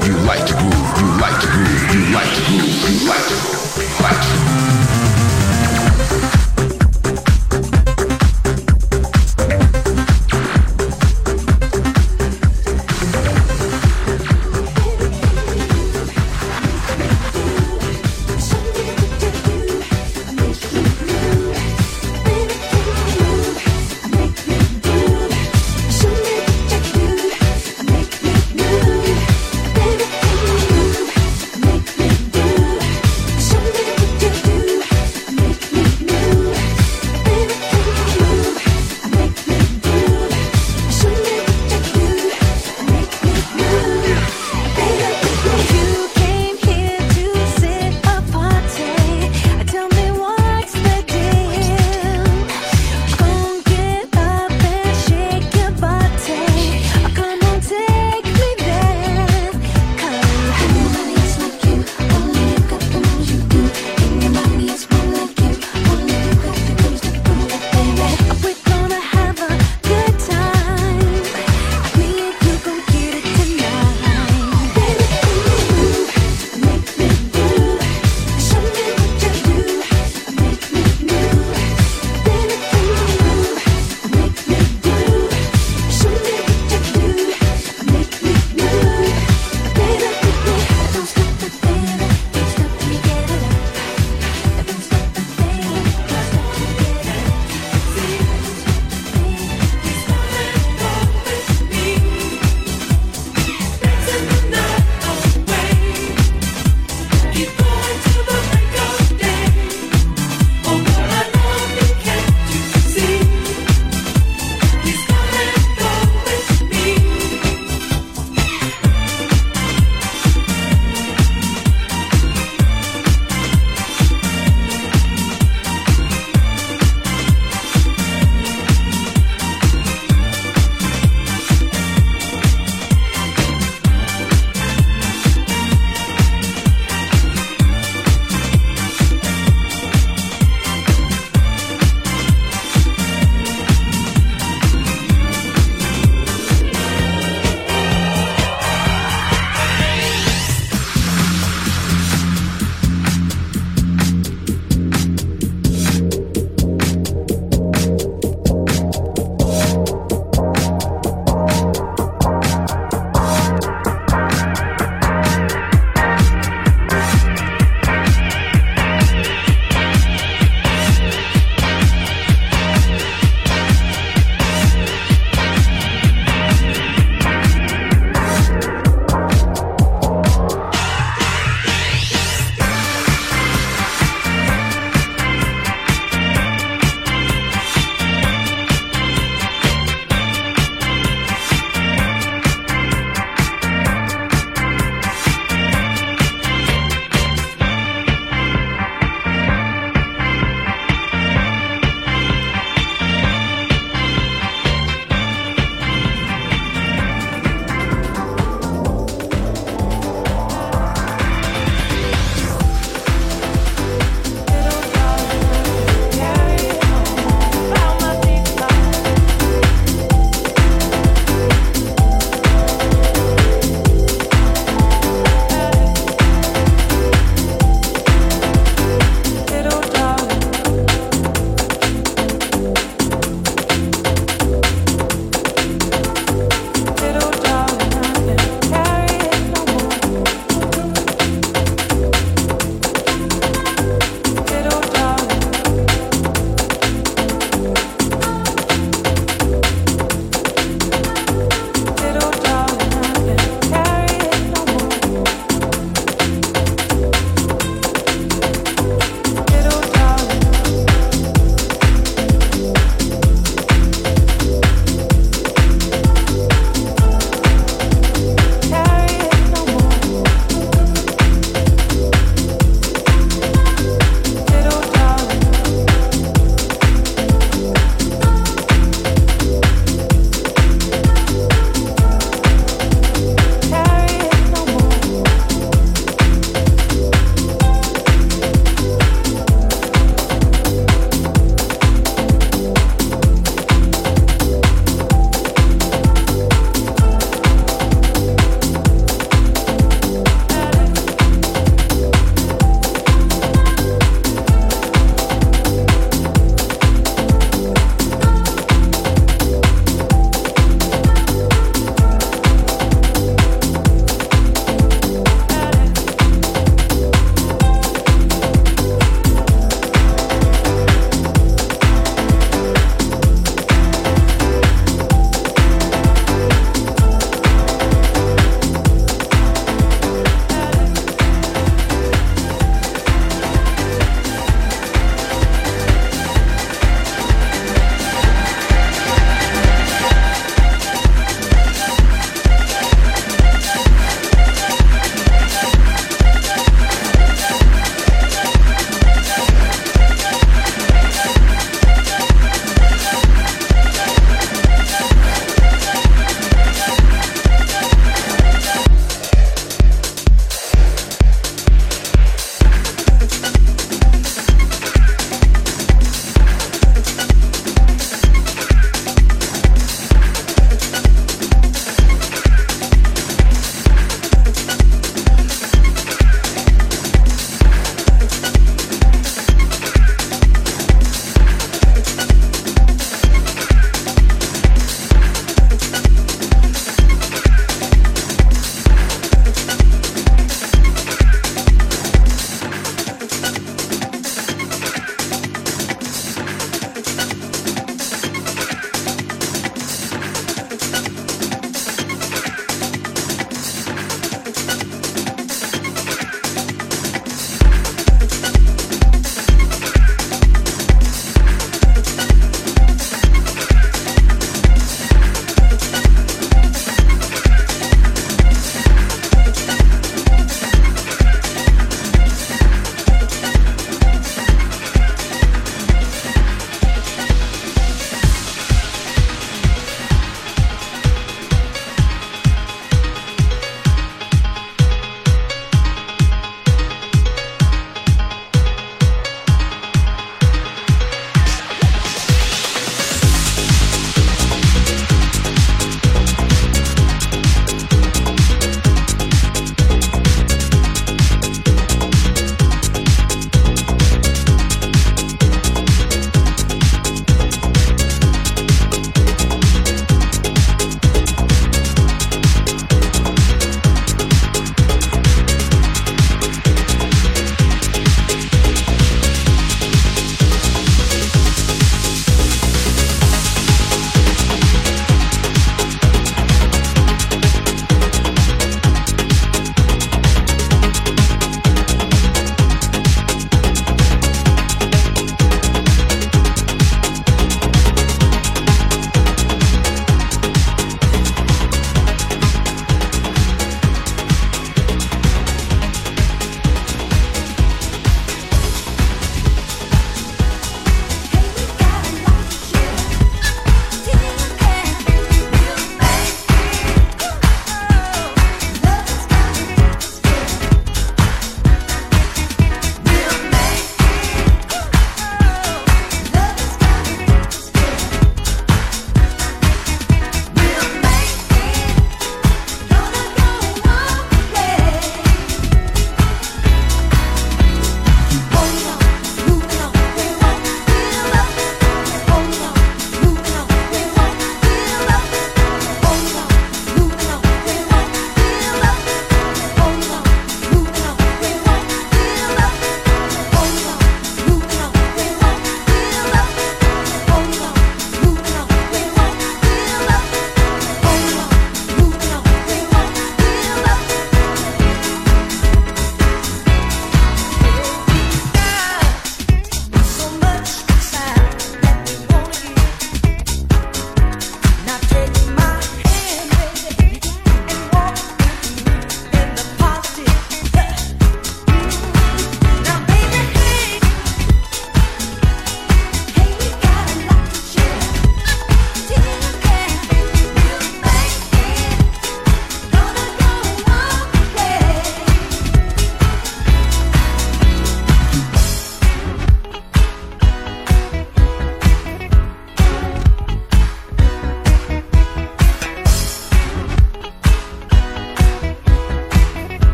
Groove. You like to groove. You like to groove. You like to groove. You like to groove. You like to groove.